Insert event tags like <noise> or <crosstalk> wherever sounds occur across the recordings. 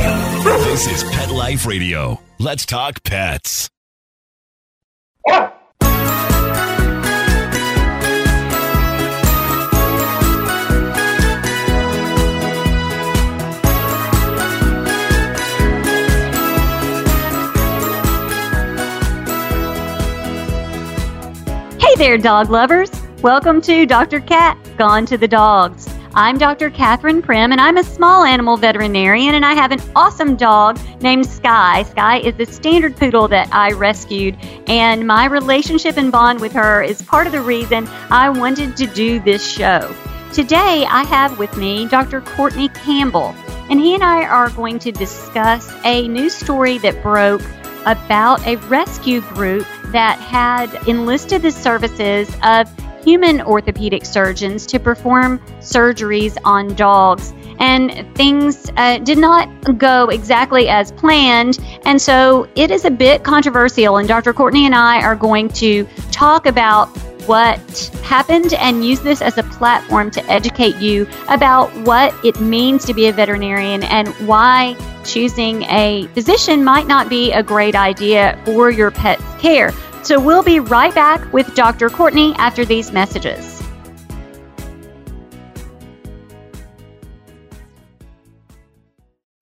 This is Pet Life Radio. Let's talk pets. Hey there, dog lovers. Welcome to Dr. Cat Gone to the Dogs. I'm Dr. Katherine Primm, and I'm a small animal veterinarian, and I have an awesome dog named Sky. Sky is the standard poodle that I rescued, and my relationship and bond with her is part of the reason I wanted to do this show. Today, I have with me Dr. Courtney Campbell, and he and I are going to discuss a news story that broke about a rescue group that had enlisted the services of human orthopedic surgeons to perform surgeries on dogs. And things uh, did not go exactly as planned. And so it is a bit controversial. And Dr. Courtney and I are going to talk about what happened and use this as a platform to educate you about what it means to be a veterinarian and why choosing a physician might not be a great idea for your pet's care. So we'll be right back with Dr. Courtney after these messages.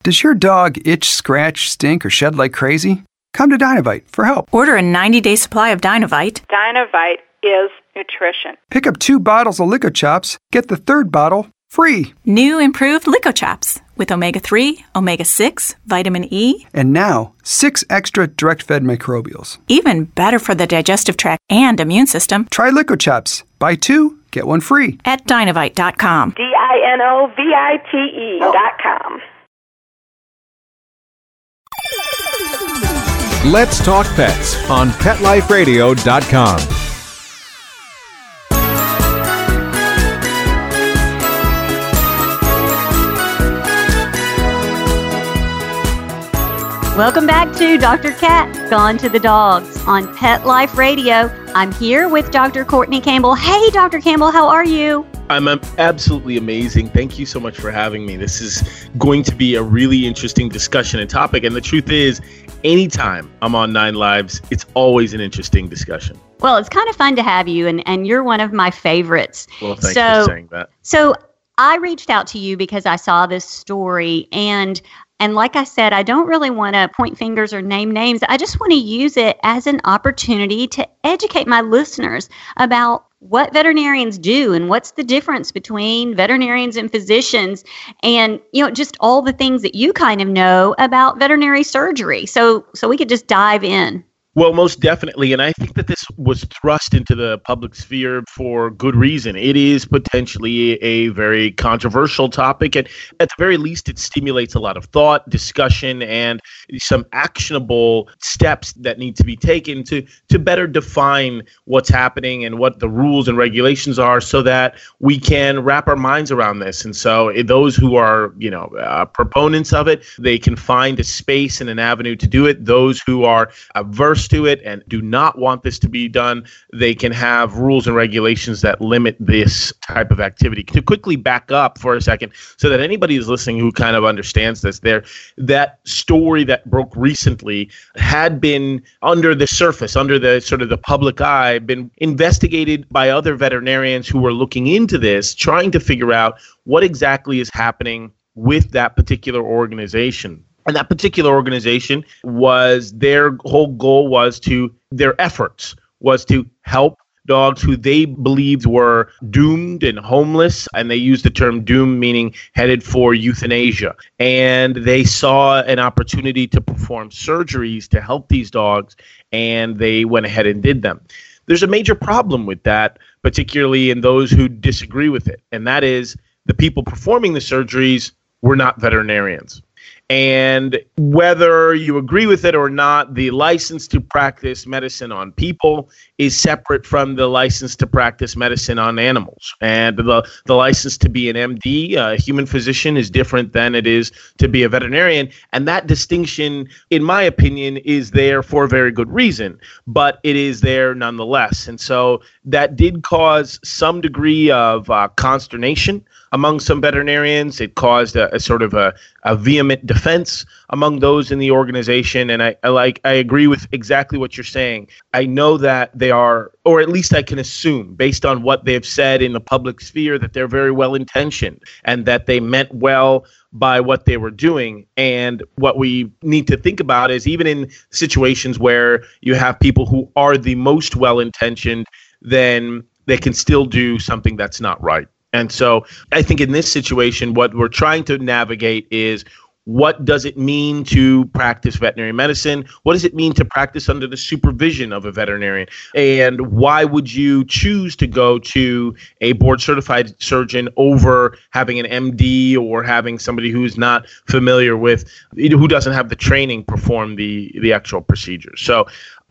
Does your dog itch, scratch, stink, or shed like crazy? Come to Dinovite for help. Order a 90 day supply of Dinovite. Dinovite is nutrition. Pick up two bottles of Lickochops. get the third bottle free. New improved Lickochops with omega 3, omega 6, vitamin E, and now six extra direct fed microbials. Even better for the digestive tract and immune system. Try Lickochops. Buy two, get one free. At dinovite.com. D I N O V I T E.com. Let's Talk Pets on PetLifeRadio.com. Welcome back to Dr. Cat Gone to the Dogs on Pet Life Radio. I'm here with Dr. Courtney Campbell. Hey, Dr. Campbell, how are you? I'm absolutely amazing. Thank you so much for having me. This is going to be a really interesting discussion and topic. And the truth is, anytime I'm on Nine Lives, it's always an interesting discussion. Well, it's kind of fun to have you, and, and you're one of my favorites. Well, thanks so, for saying that. So, I reached out to you because I saw this story, and and like I said, I don't really want to point fingers or name names. I just want to use it as an opportunity to educate my listeners about what veterinarians do and what's the difference between veterinarians and physicians and you know just all the things that you kind of know about veterinary surgery. So so we could just dive in. Well, most definitely. And I think that this was thrust into the public sphere for good reason. It is potentially a very controversial topic. And at the very least, it stimulates a lot of thought, discussion, and some actionable steps that need to be taken to, to better define what's happening and what the rules and regulations are so that we can wrap our minds around this. And so eh, those who are, you know, uh, proponents of it, they can find a space and an avenue to do it. Those who are averse to it and do not want this to be done, they can have rules and regulations that limit this type of activity. To quickly back up for a second, so that anybody who's listening who kind of understands this, there that story that broke recently had been under the surface, under the sort of the public eye, been investigated by other veterinarians who were looking into this, trying to figure out what exactly is happening with that particular organization. And that particular organization was their whole goal was to their efforts was to help dogs who they believed were doomed and homeless. And they used the term doomed, meaning headed for euthanasia. And they saw an opportunity to perform surgeries to help these dogs, and they went ahead and did them. There's a major problem with that, particularly in those who disagree with it. And that is the people performing the surgeries were not veterinarians. And whether you agree with it or not, the license to practice medicine on people is separate from the license to practice medicine on animals. And the, the license to be an MD, a human physician, is different than it is to be a veterinarian. And that distinction, in my opinion, is there for a very good reason, but it is there nonetheless. And so that did cause some degree of uh, consternation among some veterinarians. It caused a, a sort of a, a, vehement defense among those in the organization. And I, I like I agree with exactly what you're saying. I know that they are, or at least I can assume, based on what they've said in the public sphere, that they're very well intentioned and that they meant well by what they were doing. And what we need to think about is even in situations where you have people who are the most well intentioned, then they can still do something that's not right. And so I think in this situation, what we're trying to navigate is what does it mean to practice veterinary medicine? What does it mean to practice under the supervision of a veterinarian? And why would you choose to go to a board certified surgeon over having an MD or having somebody who's not familiar with, who doesn't have the training perform the, the actual procedure? So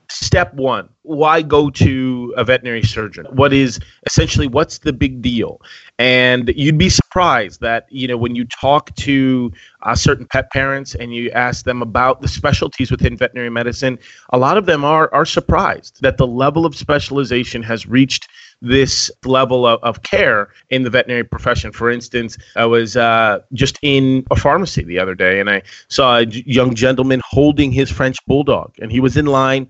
step one why go to a veterinary surgeon what is essentially what's the big deal and you'd be surprised that you know when you talk to uh, certain pet parents and you ask them about the specialties within veterinary medicine a lot of them are are surprised that the level of specialization has reached this level of, of care in the veterinary profession. For instance, I was uh, just in a pharmacy the other day and I saw a young gentleman holding his French bulldog, and he was in line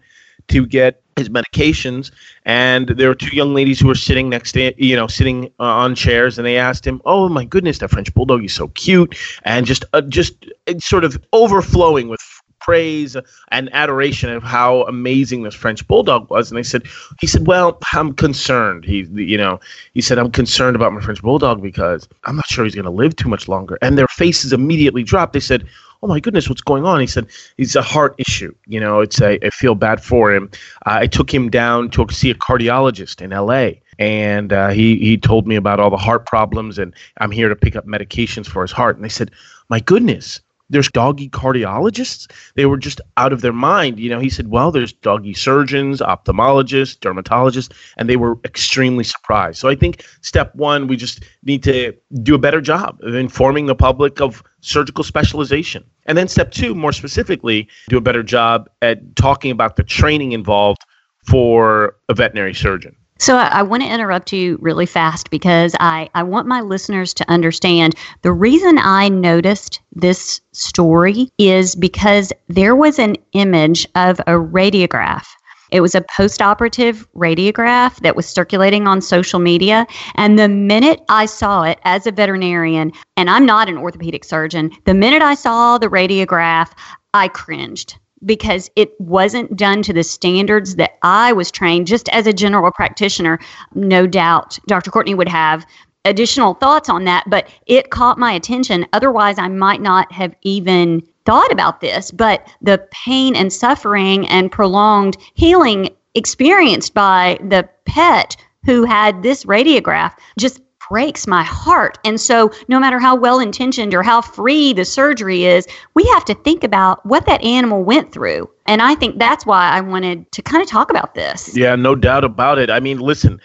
to get his medications and there were two young ladies who were sitting next to you know sitting uh, on chairs and they asked him oh my goodness that french bulldog is so cute and just uh, just uh, sort of overflowing with praise and adoration of how amazing this French bulldog was. And they said, he said, well, I'm concerned. He, you know, he said, I'm concerned about my French bulldog because I'm not sure he's going to live too much longer. And their faces immediately dropped. They said, oh my goodness, what's going on? He said, it's a heart issue. You know, it's a, I feel bad for him. Uh, I took him down to see a cardiologist in L.A. And uh, he he told me about all the heart problems, and I'm here to pick up medications for his heart. And they said, "My goodness, there's doggy cardiologists. They were just out of their mind. You know, he said, well, there's doggy surgeons, ophthalmologists, dermatologists, and they were extremely surprised. So I think step one, we just need to do a better job of informing the public of surgical specialization. And then step two, more specifically, do a better job at talking about the training involved for a veterinary surgeon. So I, I want to interrupt you really fast because I, I want my listeners to understand the reason I noticed this story is because there was an image of a radiograph. It was a post operative radiograph that was circulating on social media. And the minute I saw it as a veterinarian, and I'm not an orthopedic surgeon, the minute I saw the radiograph, I cringed because it wasn't done to the standards that I was trained just as a general practitioner. No doubt Dr. Courtney would have additional thoughts on that, but it caught my attention. Otherwise, I might not have even thought about this. But the pain and suffering and prolonged healing experienced by the pet who had this radiograph just breaks my heart. And so, no matter how well intentioned or how free the surgery is, we have to think about what that animal went through. And I think that's why I wanted to kind of talk about this. Yeah, no doubt about it. I mean, listen,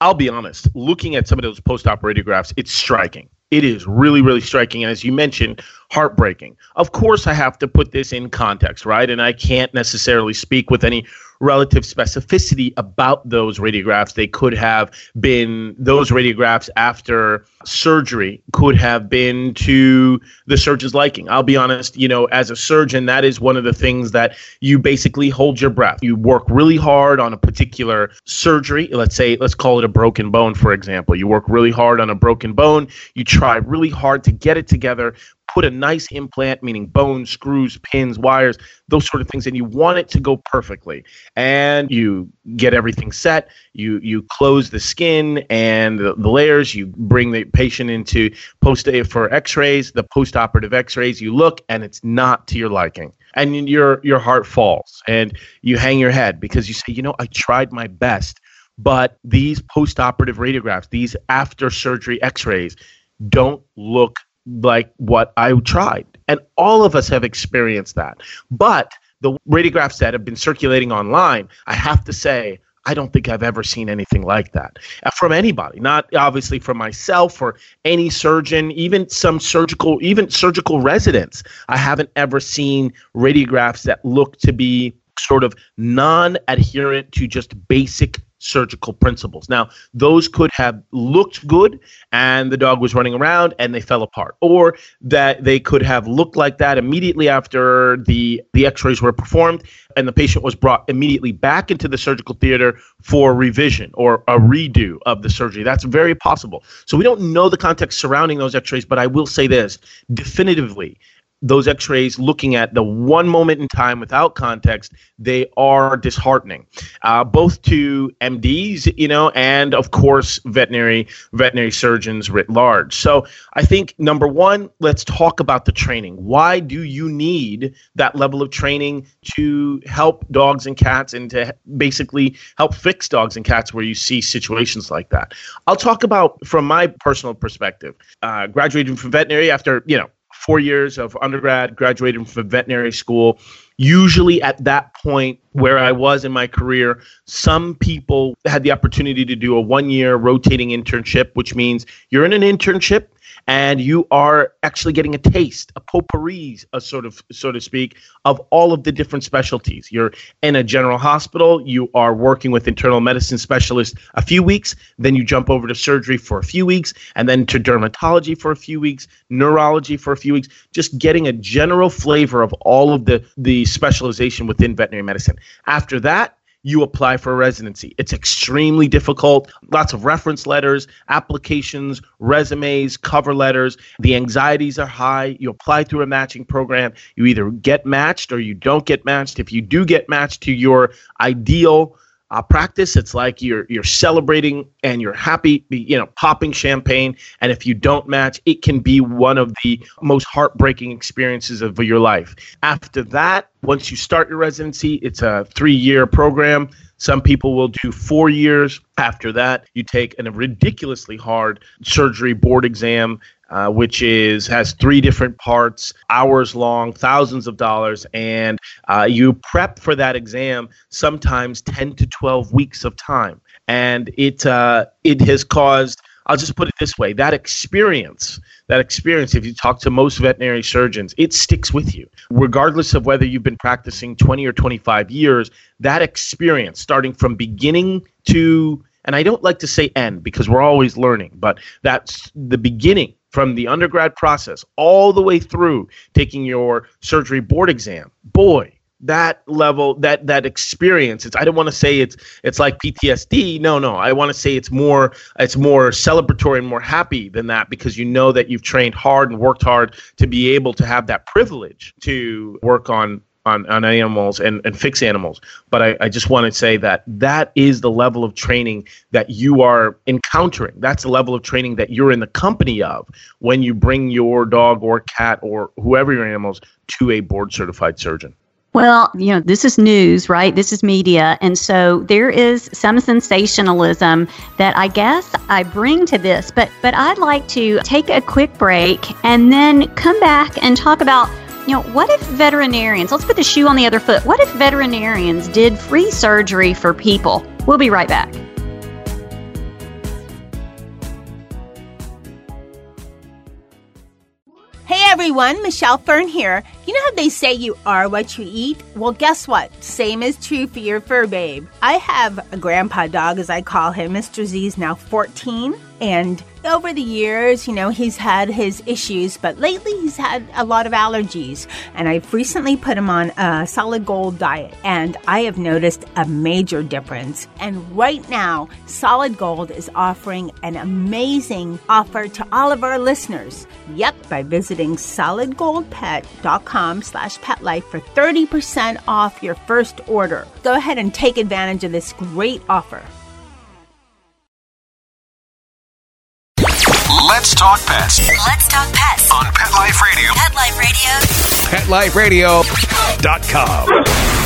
I'll be honest, looking at some of those post op radiographs, it's striking. It is really, really striking. And as you mentioned, heartbreaking. Of course, I have to put this in context, right? And I can't necessarily speak with any relative specificity about those radiographs. They could have been those radiographs after surgery could have been to the surgeon's liking. I'll be honest, you know, as a surgeon, that is one of the things that you basically hold your breath. You work really hard on a particular surgery. Let's say, let's call it a broken bone, for example. You work really hard on a broken bone. You try really hard to get it together, put a nice implant, meaning bones, screws, pins, wires, those sort of things, and you want it to go perfectly. And you get everything set. You you close the skin and the, the layers. You bring the patient into post for X-rays, the post-operative X-rays. You look, and it's not to your liking, and your your heart falls, and you hang your head because you say, you know, I tried my best. But these post operative radiographs, these after surgery x rays, don't look like what I tried. And all of us have experienced that. But the radiographs that have been circulating online, I have to say, I don't think I've ever seen anything like that uh, from anybody. Not obviously from myself or any surgeon, even some surgical, even surgical residents. I haven't ever seen radiographs that look to be sort of non-adherent to just basic surgical principles. Now, those could have looked good and the dog was running around and they fell apart, or that they could have looked like that immediately after the, the x rays were performed and the patient was brought immediately back into the surgical theater for revision or a redo of the surgery. That's very possible. So we don't know the context surrounding those x rays, but I will say this definitively those x-rays looking at the one moment in time without context they are disheartening. Uh, both to mds you know and of course veterinary veterinary surgeons writ large. So i think number one let's talk about the training. Why do you need that level of training to help dogs and cats and to basically help fix dogs and cats where you see situations like that? I'll talk about from my personal perspective. Uh, graduated from veterinary after you know four years of undergrad, graduated from veterinary school. Usually, at that point where I was in my career, some people had the opportunity to do a one year rotating internship, which means you're in an internship and you are actually getting a taste, a potpourri, a sort of, so to speak, of all of the different specialties. You're in a general hospital, you are working with internal medicine specialists a few weeks, then you jump over to surgery for a few weeks, and then to dermatology for a few weeks, neurology for a few weeks, just getting a general flavor of all of the the specialization within veterinary medicine. After that, you apply for a residency. It's extremely difficult. Lots of reference letters, applications, resumes, cover letters. The anxieties are high. You apply through a matching program. You either get matched or you don't get matched. If you do get matched to your ideal uh, practice. It's like you're you're celebrating and you're happy, you know, popping champagne. And if you don't match, it can be one of the most heartbreaking experiences of your life. After that, once you start your residency, it's a three-year program. Some people will do four years. After that, you take a ridiculously hard surgery board exam uh, which is has three different parts, hours long, thousands of dollars, and uh, you prep for that exam sometimes 10 to 12 weeks of time, and it uh, it has caused. I'll just put it this way: that experience, that experience. If you talk to most veterinary surgeons, it sticks with you, regardless of whether you've been practicing 20 or 25 years. That experience, starting from beginning to and I don't like to say end because we're always learning, but that's the beginning from the undergrad process all the way through taking your surgery board exam. Boy, that level that that experience it's i don't want to say it's it's like ptsd no no i want to say it's more it's more celebratory and more happy than that because you know that you've trained hard and worked hard to be able to have that privilege to work on on, on animals and, and fix animals. But I, I just want to say that that is the level of training that you are encountering. That's the level of training that you're in the company of when you bring your dog or cat or whoever your animals to a board certified surgeon. Well, you know, this is news, right? This is media. And so there is some sensationalism that I guess I bring to this. But but I'd like to take a quick break and then come back and talk about you know, what if veterinarians, let's put the shoe on the other foot, what if veterinarians did free surgery for people? We'll be right back. Hey everyone, Michelle Fern here. You know how they say you are what you eat? Well, guess what? Same is true for your fur babe. I have a grandpa dog, as I call him. Mr. Z is now 14, and over the years, you know, he's had his issues, but lately he's had a lot of allergies. And I've recently put him on a solid gold diet, and I have noticed a major difference. And right now, Solid Gold is offering an amazing offer to all of our listeners. Yep, by visiting solidgoldpet.com slash petlife for 30% off your first order. Go ahead and take advantage of this great offer. Let's talk pets Let's talk pets on Pet Life Radio. Pet Life Radio. PetLifeRadio.com.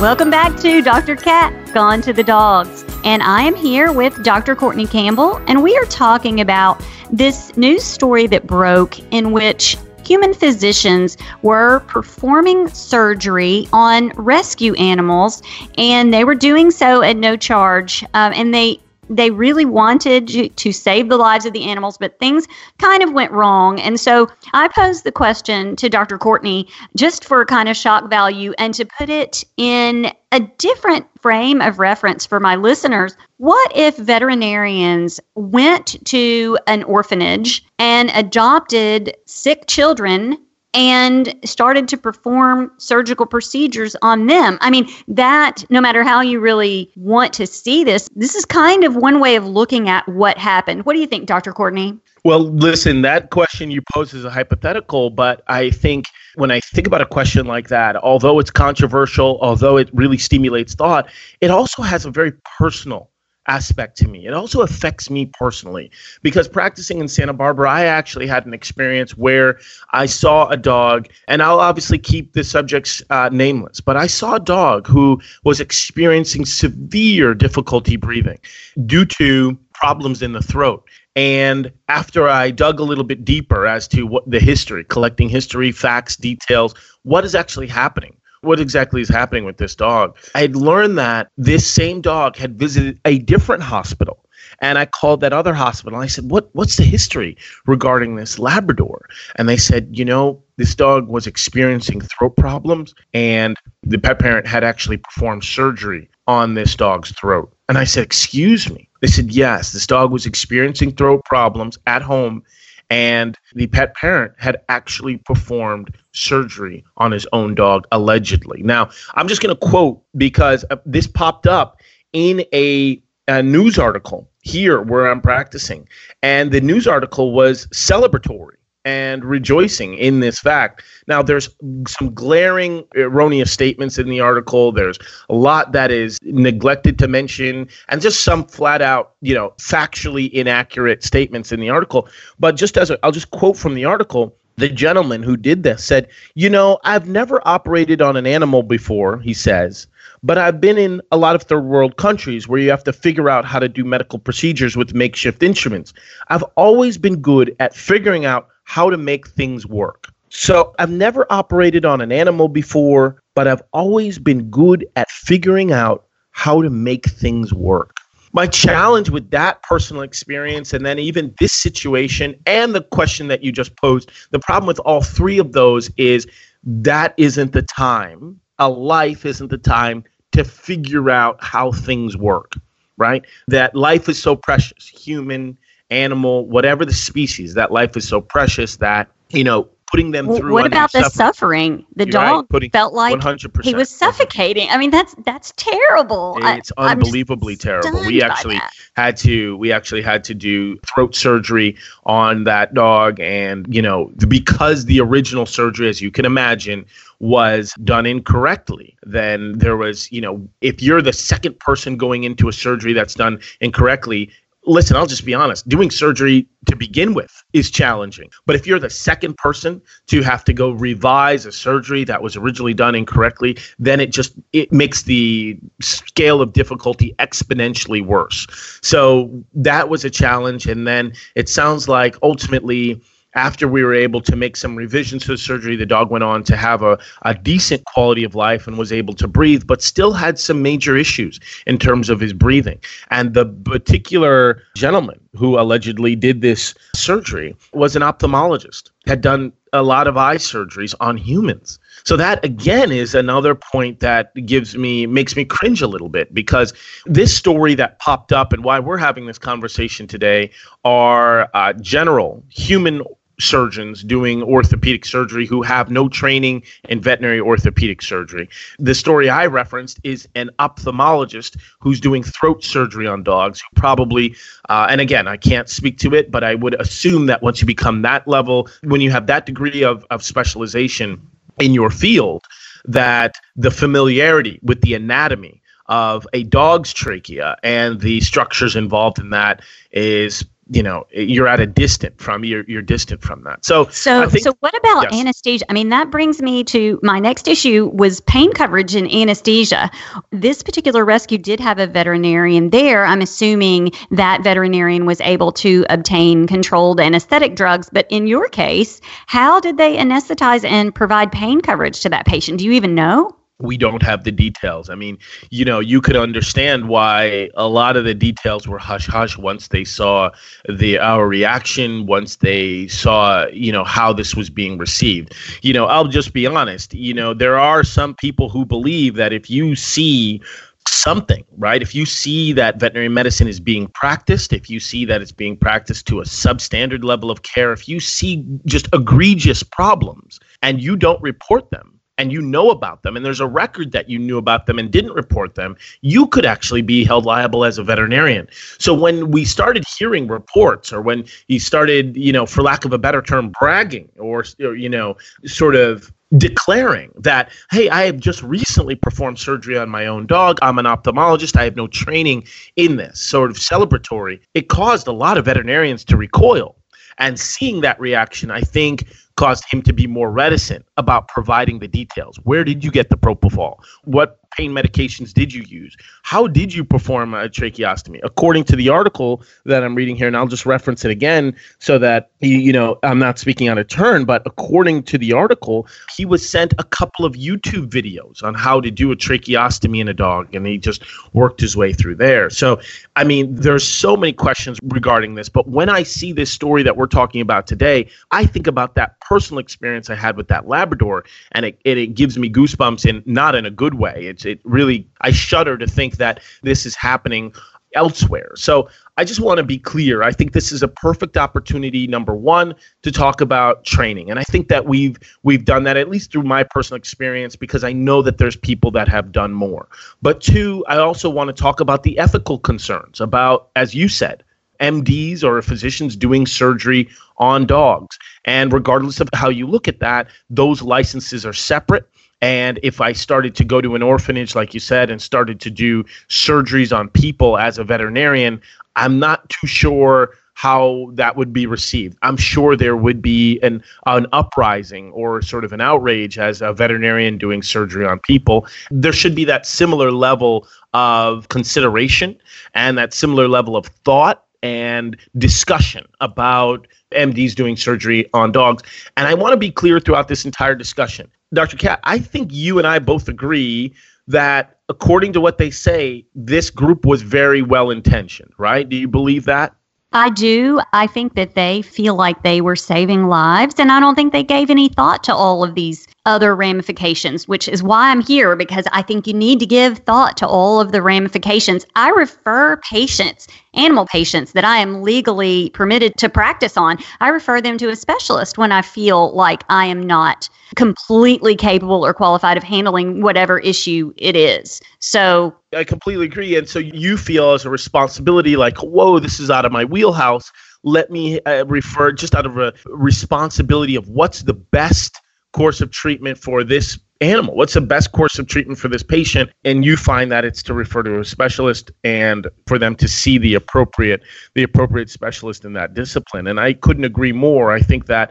Welcome back to Dr. Cat Gone to the Dogs. And I am here with Dr. Courtney Campbell, and we are talking about this news story that broke in which human physicians were performing surgery on rescue animals, and they were doing so at no charge. Um, and they they really wanted to save the lives of the animals, but things kind of went wrong. And so I posed the question to Dr. Courtney just for kind of shock value and to put it in a different frame of reference for my listeners. What if veterinarians went to an orphanage and adopted sick children and started to perform surgical procedures on them. I mean, that, no matter how you really want to see this, this is kind of one way of looking at what happened. What do you think, Dr. Courtney? Well, listen, that question you pose is a hypothetical, but I think when I think about a question like that, although it's controversial, although it really stimulates thought, it also has a very personal aspect to me. It also affects me personally because practicing in Santa Barbara, I actually had an experience where I saw a dog, and I'll obviously keep the subjects uh, nameless, but I saw a dog who was experiencing severe difficulty breathing due to problems in the throat. And after I dug a little bit deeper as to what the history, collecting history, facts, details, what is actually happening? What exactly is happening with this dog. I had learned that this same dog had visited a different hospital. And I called that other hospital. I said, "What? What's the history regarding this Labrador?" And they said, "You know, this dog was experiencing throat problems, and the pet parent had actually performed surgery on this dog's throat." And I said, "Excuse me." They said, "Yes, this dog was experiencing throat problems at home, and the pet parent had actually performed surgery on his own dog allegedly. Now, I'm just going to quote because uh, this popped up in a, a, news article here where I'm practicing, and the news article was celebratory and rejoicing in this fact. Now, there's some glaring erroneous statements in the article. There's a lot that is neglected to mention, and just some flat out, you know, factually inaccurate statements in the article. But just as a, I'll just quote from the article. The gentleman who did this said, You know, I've never operated on an animal before, he says, but I've been in a lot of third world countries where you have to figure out how to do medical procedures with makeshift instruments. I've always been good at figuring out how to make things work. So I've never operated on an animal before, but I've always been good at figuring out how to make things work. My challenge with that personal experience, and then even this situation, and the question that you just posed, the problem with all three of those is that isn't the time. A life isn't the time to figure out how things work, right? That life is so precious, human, animal, whatever the species, that life is so precious that, you know, putting them through. What about the suffering? The You're dog right, felt like 100%. he was suffocating. I mean, that's that's terrible. It's I, unbelievably terrible. We actually had to we actually had to do throat surgery on that dog, and you know because the original surgery, as you can imagine, was done incorrectly, then there was, you know, if you're the second person going into a surgery that's done incorrectly, listen, I'll just be honest, doing surgery to begin with is challenging. But if you're the second person to have to go revise a surgery that was originally done incorrectly, then it just it makes the scale of difficulty exponentially worse. So that was a challenge and then it sounds like ultimately after we were able to make some revisions to the surgery, the dog went on to have a, a decent quality of life and was able to breathe, but still had some major issues in terms of his breathing. And the particular gentleman who allegedly did this surgery was an ophthalmologist, had done a lot of eye surgeries on humans. So that again is another point that gives me makes me cringe a little bit because this story that popped up and why we're having this conversation today are uh, general human surgeons doing orthopedic surgery who have no training in veterinary orthopedic surgery. The story I referenced is an ophthalmologist who's doing throat surgery on dogs, who probably, uh, and again, I can't speak to it, but I would assume that once you become that level, when you have that degree of, of specialization in your field, that the familiarity with the anatomy of a dog's trachea and the structures involved in that is you know you're at a distant from you're you're distant from that. So so think, so what about yes. anesthesia? I mean that brings me to my next issue was pain coverage in anesthesia. This particular rescue did have a veterinarian there. I'm assuming that veterinarian was able to obtain controlled anesthetic drugs. But in your case how did they anesthetize and provide pain coverage to that patient? Do you even know we don't have the details. I mean, you know, you could understand why a lot of the details were hush hush once they saw the our reaction, once they saw, you know, how this was being received. You know, I'll just be honest, you know, there are some people who believe that if you see something, right? If you see that veterinary medicine is being practiced, if you see that it's being practiced to a substandard level of care, if you see just egregious problems and you don't report them, and you know about them and there's a record that you knew about them and didn't report them, you could actually be held liable as a veterinarian. So when we started hearing reports or when he started, you know, for lack of a better term, bragging or, or you know, sort of declaring that, hey, I have just recently performed surgery on my own dog. I'm an ophthalmologist. I have no training in this, sort of celebratory. It caused a lot of veterinarians to recoil. And seeing that reaction, I think caused him to be more reticent about providing the details. Where did you get the propofol? What pain medications did you use? How did you perform a tracheostomy? According to the article that I'm reading here, and I'll just reference it again so that you, you know I'm not speaking on a turn, but according to the article, he was sent a couple of YouTube videos on how to do a tracheostomy in a dog, and he just worked his way through there. So, I mean, there's so many questions regarding this, but when I see this story that we're talking about today, I think about that personal experience I had with that Labrador, and it, it, it gives me goosebumps in not in a good way. It's it really I shudder to think that this is happening elsewhere. So I just want to be clear. I think this is a perfect opportunity number 1 to talk about training. And I think that we've we've done that at least through my personal experience because I know that there's people that have done more. But two, I also want to talk about the ethical concerns about as you said, MDs or physicians doing surgery on dogs. And regardless of how you look at that, those licenses are separate. And if I started to go to an orphanage, like you said, and started to do surgeries on people as a veterinarian, I'm not too sure how that would be received. I'm sure there would be an an uprising or sort of an outrage as a veterinarian doing surgery on people. There should be that similar level of consideration and that similar level of thought and discussion about MDs doing surgery on dogs. And I want to be clear throughout this entire discussion. Dr. Cat, I think you and I both agree that according to what they say, this group was very well intentioned, right? Do you believe that? I do. I think that they feel like they were saving lives, and I don't think they gave any thought to all of these other ramifications, which is why I'm here because I think you need to give thought to all of the ramifications. I refer patients, animal patients that I am legally permitted to practice on, I refer them to a specialist when I feel like I am not completely capable or qualified of handling whatever issue it is. So I completely agree. And so you feel as a responsibility like, whoa, this is out of my wheelhouse. Let me uh, refer just out of a responsibility of what's the best course of treatment for this animal? What's the best course of treatment for this patient? And you find that it's to refer to a specialist and for them to see the appropriate the appropriate specialist in that discipline. And I couldn't agree more. I think that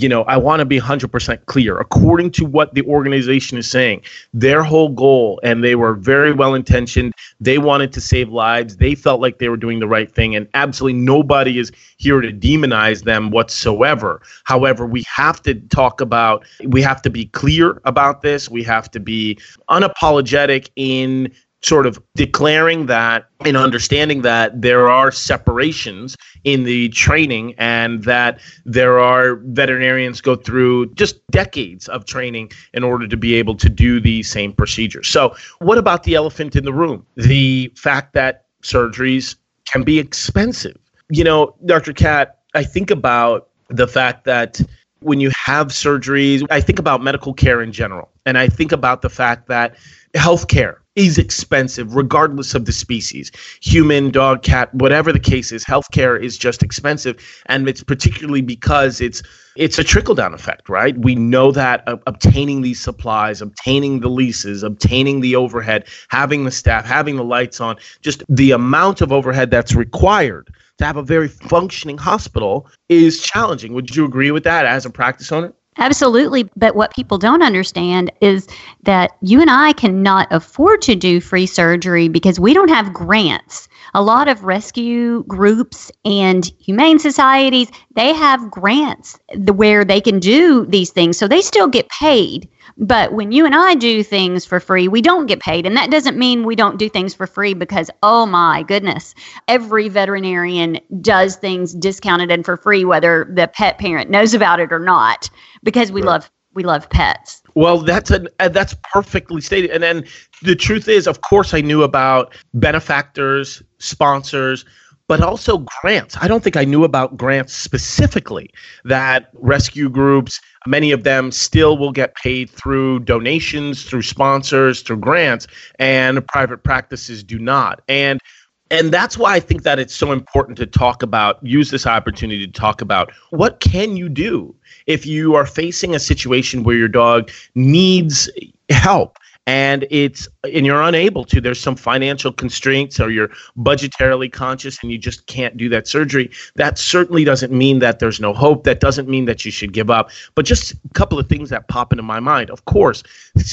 you know, I want to be 100% clear. According to what the organization is saying, their whole goal, and they were very well intentioned, they wanted to save lives. They felt like they were doing the right thing, and absolutely nobody is here to demonize them whatsoever. However, we have to talk about, we have to be clear about this. We have to be unapologetic in sort of declaring that and understanding that there are separations in the training and that there are veterinarians go through just decades of training in order to be able to do the same procedures. So, what about the elephant in the room? The fact that surgeries can be expensive. You know, Dr. Cat, I think about the fact that when you have surgeries, I think about medical care in general. And I think about the fact that healthcare is expensive regardless of the species. Human dog cat whatever the case is healthcare is just expensive and it's particularly because it's it's a trickle down effect right? We know that uh, obtaining these supplies obtaining the leases obtaining the overhead having the staff having the lights on just the amount of overhead that's required to have a very functioning hospital is challenging. Would you agree with that as a practice owner Absolutely. But what people don't understand is that you and I cannot afford to do free surgery because we don't have grants. A lot of rescue groups and humane societies, they have grants where they can do these things. So they still get paid. But when you and I do things for free, we don't get paid. And that doesn't mean we don't do things for free because, oh my goodness, every veterinarian does things discounted and for free, whether the pet parent knows about it or not, because we right. love we love pets. Well, that's a uh, that's perfectly stated. And then the truth is, of course, I knew about benefactors, sponsors, but also grants. I don't think I knew about grants specifically. That rescue groups, many of them still will get paid through donations, through sponsors, through grants, and private practices do not. And and that's why I think that it's so important to talk about, use this opportunity to talk about what can you do if you are facing a situation where your dog needs help and it's and you're unable to there's some financial constraints or you're budgetarily conscious and you just can't do that surgery that certainly doesn't mean that there's no hope. That doesn't mean that you should give up. But just a couple of things that pop into my mind. Of course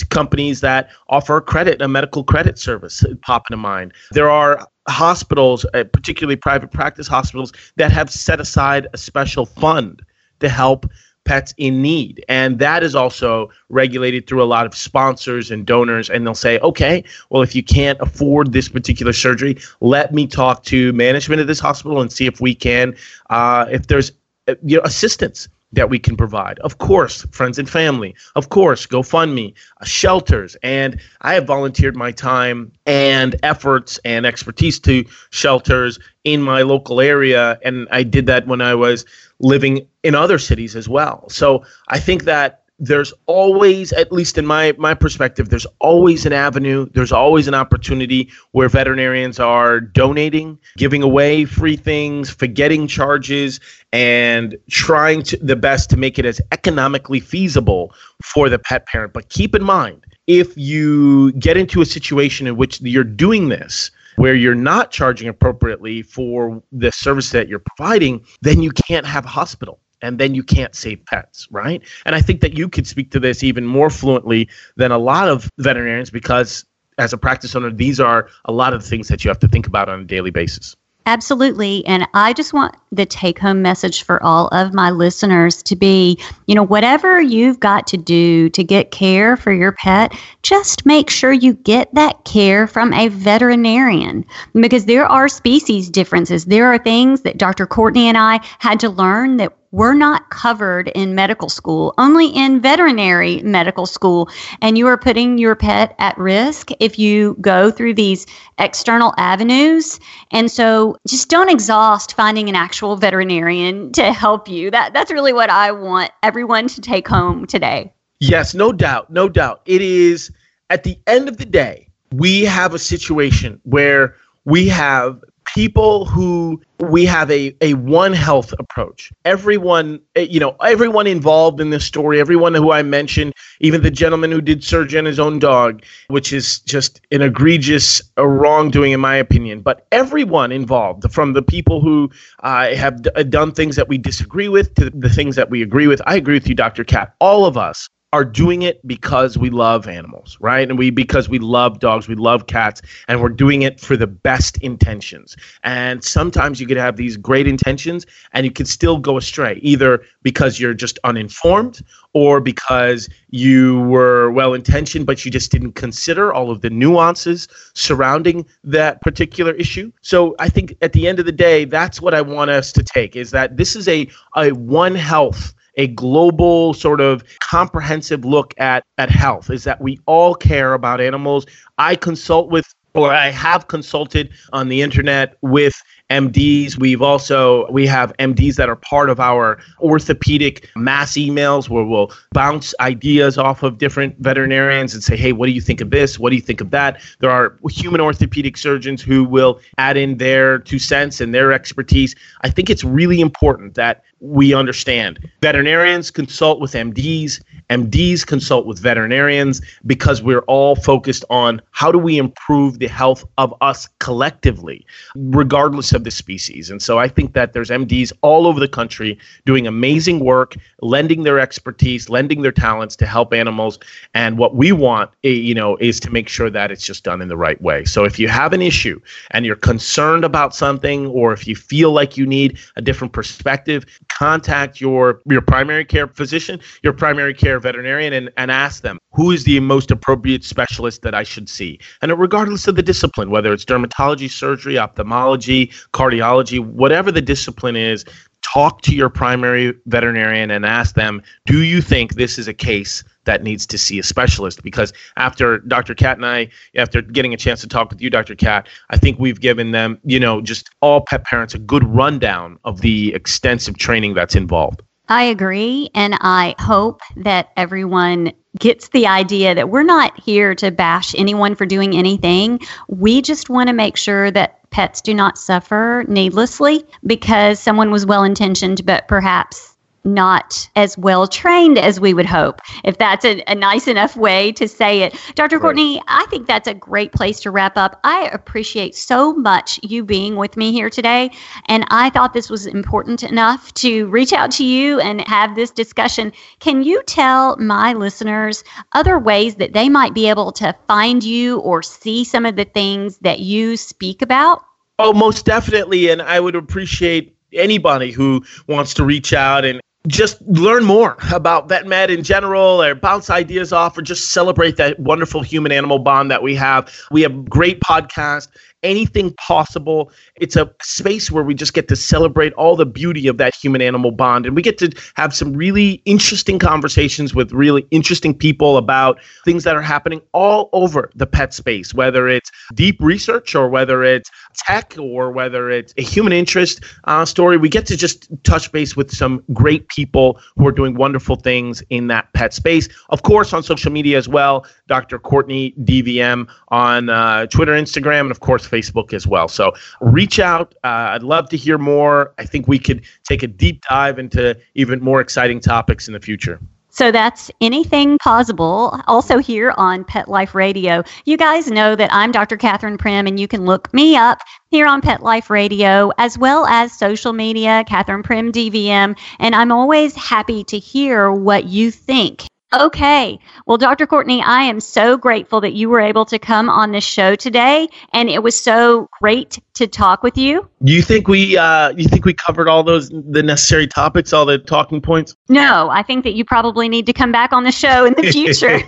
companies that offer credit a medical credit service pop into mind. There are hospitals uh, particularly private practice hospitals that have set aside a special fund to help pets in need. And that is also regulated through a lot of sponsors and donors. And they'll say, okay, well, if you can't afford this particular surgery, let me talk to management of this hospital and see if we can, uh, if there's uh, you know, assistance that we can provide. Of course, friends and family. Of course, GoFundMe, uh, shelters. And I have volunteered my time and efforts and expertise to shelters in my local area. And I did that when I was living in other cities as well. So I think that there's always, at least in my my perspective, there's always an avenue, there's always an opportunity where veterinarians are donating, giving away free things, forgetting charges, and trying to the best to make it as economically feasible for the pet parent. But keep in mind, if you get into a situation in which you're doing this where you're not charging appropriately for the service that you're providing, then you can't have a hospital and then you can't save pets, right? And I think that you could speak to this even more fluently than a lot of veterinarians because as a practice owner, these are a lot of the things that you have to think about on a daily basis. Absolutely. And I just want the take home message for all of my listeners to be you know, whatever you've got to do to get care for your pet, just make sure you get that care from a veterinarian because there are species differences. There are things that Dr. Courtney and I had to learn that were not covered in medical school, only in veterinary medical school. And you are putting your pet at risk if you go through these external avenues. And so just don't exhaust finding an actual veterinarian to help you. That that's really what I want everyone to take home today. Yes, no doubt. No doubt. It is at the end of the day, we have a situation where we have people who we have a, a one health approach. Everyone eh, you know everyone involved in this story everyone who i mentioned even the gentleman who did surgery on his own dog which is just an egregious wrongdoing in my opinion. But everyone involved from the people who uh, have d- done things that we disagree with to the things that we agree with. I agree with you dr cat all of us are doing it because we love animals, right? And we because we love dogs, we love cats, and we're doing it for the best intentions. And sometimes you could have these great intentions and you could still go astray, either because you're just uninformed or because you were well intentioned but you just didn't consider all of the nuances surrounding that particular issue. So I think at the end of the day, that's what I want us to take is that this is a a one health a global sort of comprehensive look at at health is that we all care about animals. I consult with or i have consulted on the internet with MDs. We've also we have MDs that are part of our orthopedic mass emails where we'll bounce ideas off of different veterinarians and say, "Hey, what do you think of this? What do you think of that?" There are human orthopedic surgeons who will add in their two cents and their expertise. I think it's really important that we understand veterinarians consult with MDs, MDs consult with veterinarians because we're all focused on how do we improve the health of us collectively, regardless of the species. And so I think that there's MDs all over the country doing amazing work, lending their expertise, lending their talents to help animals. And what we want, eh, you know, is to make sure that it's just done in the right way. So if you have an issue and you're concerned about something, or if you feel like you need a different perspective, contact your your primary care physician, your primary care veterinarian, and, and ask them who is the most appropriate specialist that I should see. And regardless of the discipline, whether it's dermatology, surgery, ophthalmology, cardiology, whatever the discipline is, talk to your primary veterinarian and ask them, do you think this is a case that needs to see a specialist? Because after Dr. Cat and I, after getting a chance to talk with you, Dr. Cat, I think we've given them, you know, just all pet parents a good rundown of the extensive training that's involved. I agree. And I hope that everyone gets the idea that we're not here to bash anyone for doing anything. We just want to make sure that pets do not suffer needlessly because someone was well intentioned, but perhaps not as well trained as we would hope, if that's a, a nice enough way to say it. Dr. Right. Courtney, I think that's a great place to wrap up. I appreciate so much you being with me here today. And I thought this was important enough to reach out to you and have this discussion. Can you tell my listeners other ways that they might be able to find you or see some of the things that you speak about? Oh, most definitely. And I would appreciate anybody who wants to reach out and just learn more about Vet Med in general or bounce ideas off or just celebrate that wonderful human animal bond that we have. We have great podcast anything possible. It's a space where we just get to celebrate all the beauty of that human animal bond. And we get to have some really interesting conversations with really interesting people about things that are happening all over the pet space, whether it's deep research or whether it's tech or whether it's a human interest uh, story. We get to just touch base with some great people who are doing wonderful things in that pet space. Of course, on social media as well, Dr. Courtney DVM on uh, Twitter, Instagram, and of course, Facebook as well. So reach out. Uh, I'd love to hear more. I think we could take a deep dive into even more exciting topics in the future. So that's anything possible. Also, here on Pet Life Radio. You guys know that I'm Dr. Katherine Primm, and you can look me up here on Pet Life Radio as well as social media, Katherine Primm DVM. And I'm always happy to hear what you think. Okay. Well, Dr. Courtney, I am so grateful that you were able to come on the show today, and it was so great to talk with you. You think we uh, you think we covered all those the necessary topics, all the talking points? No, I think that you probably need to come back on the show in the future.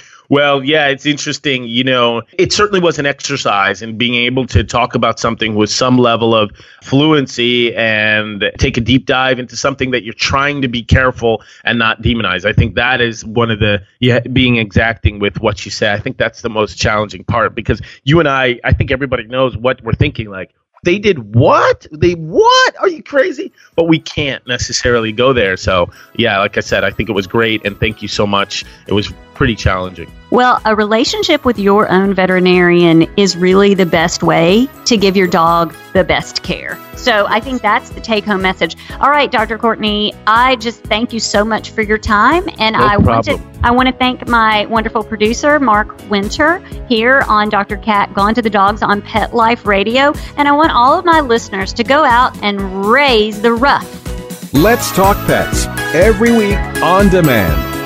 <laughs> <laughs> Well, yeah, it's interesting. You know, it certainly was an exercise in being able to talk about something with some level of fluency and take a deep dive into something that you're trying to be careful and not demonize. I think that is one of the yeah, being exacting with what you say. I think that's the most challenging part because you and I, I think everybody knows what we're thinking. Like, they did what? They what? Are you crazy? But we can't necessarily go there. So, yeah, like I said, I think it was great. And thank you so much. It was pretty challenging. Well, a relationship with your own veterinarian is really the best way to give your dog the best care. So I think that's the take home message. All right, Dr. Courtney, I just thank you so much for your time. And no I want to I want to thank my wonderful producer, Mark Winter, here on Dr. Cat Gone to the Dogs on Pet Life Radio. And I want all of my listeners to go out and raise the ruff. Let's talk pets every week on demand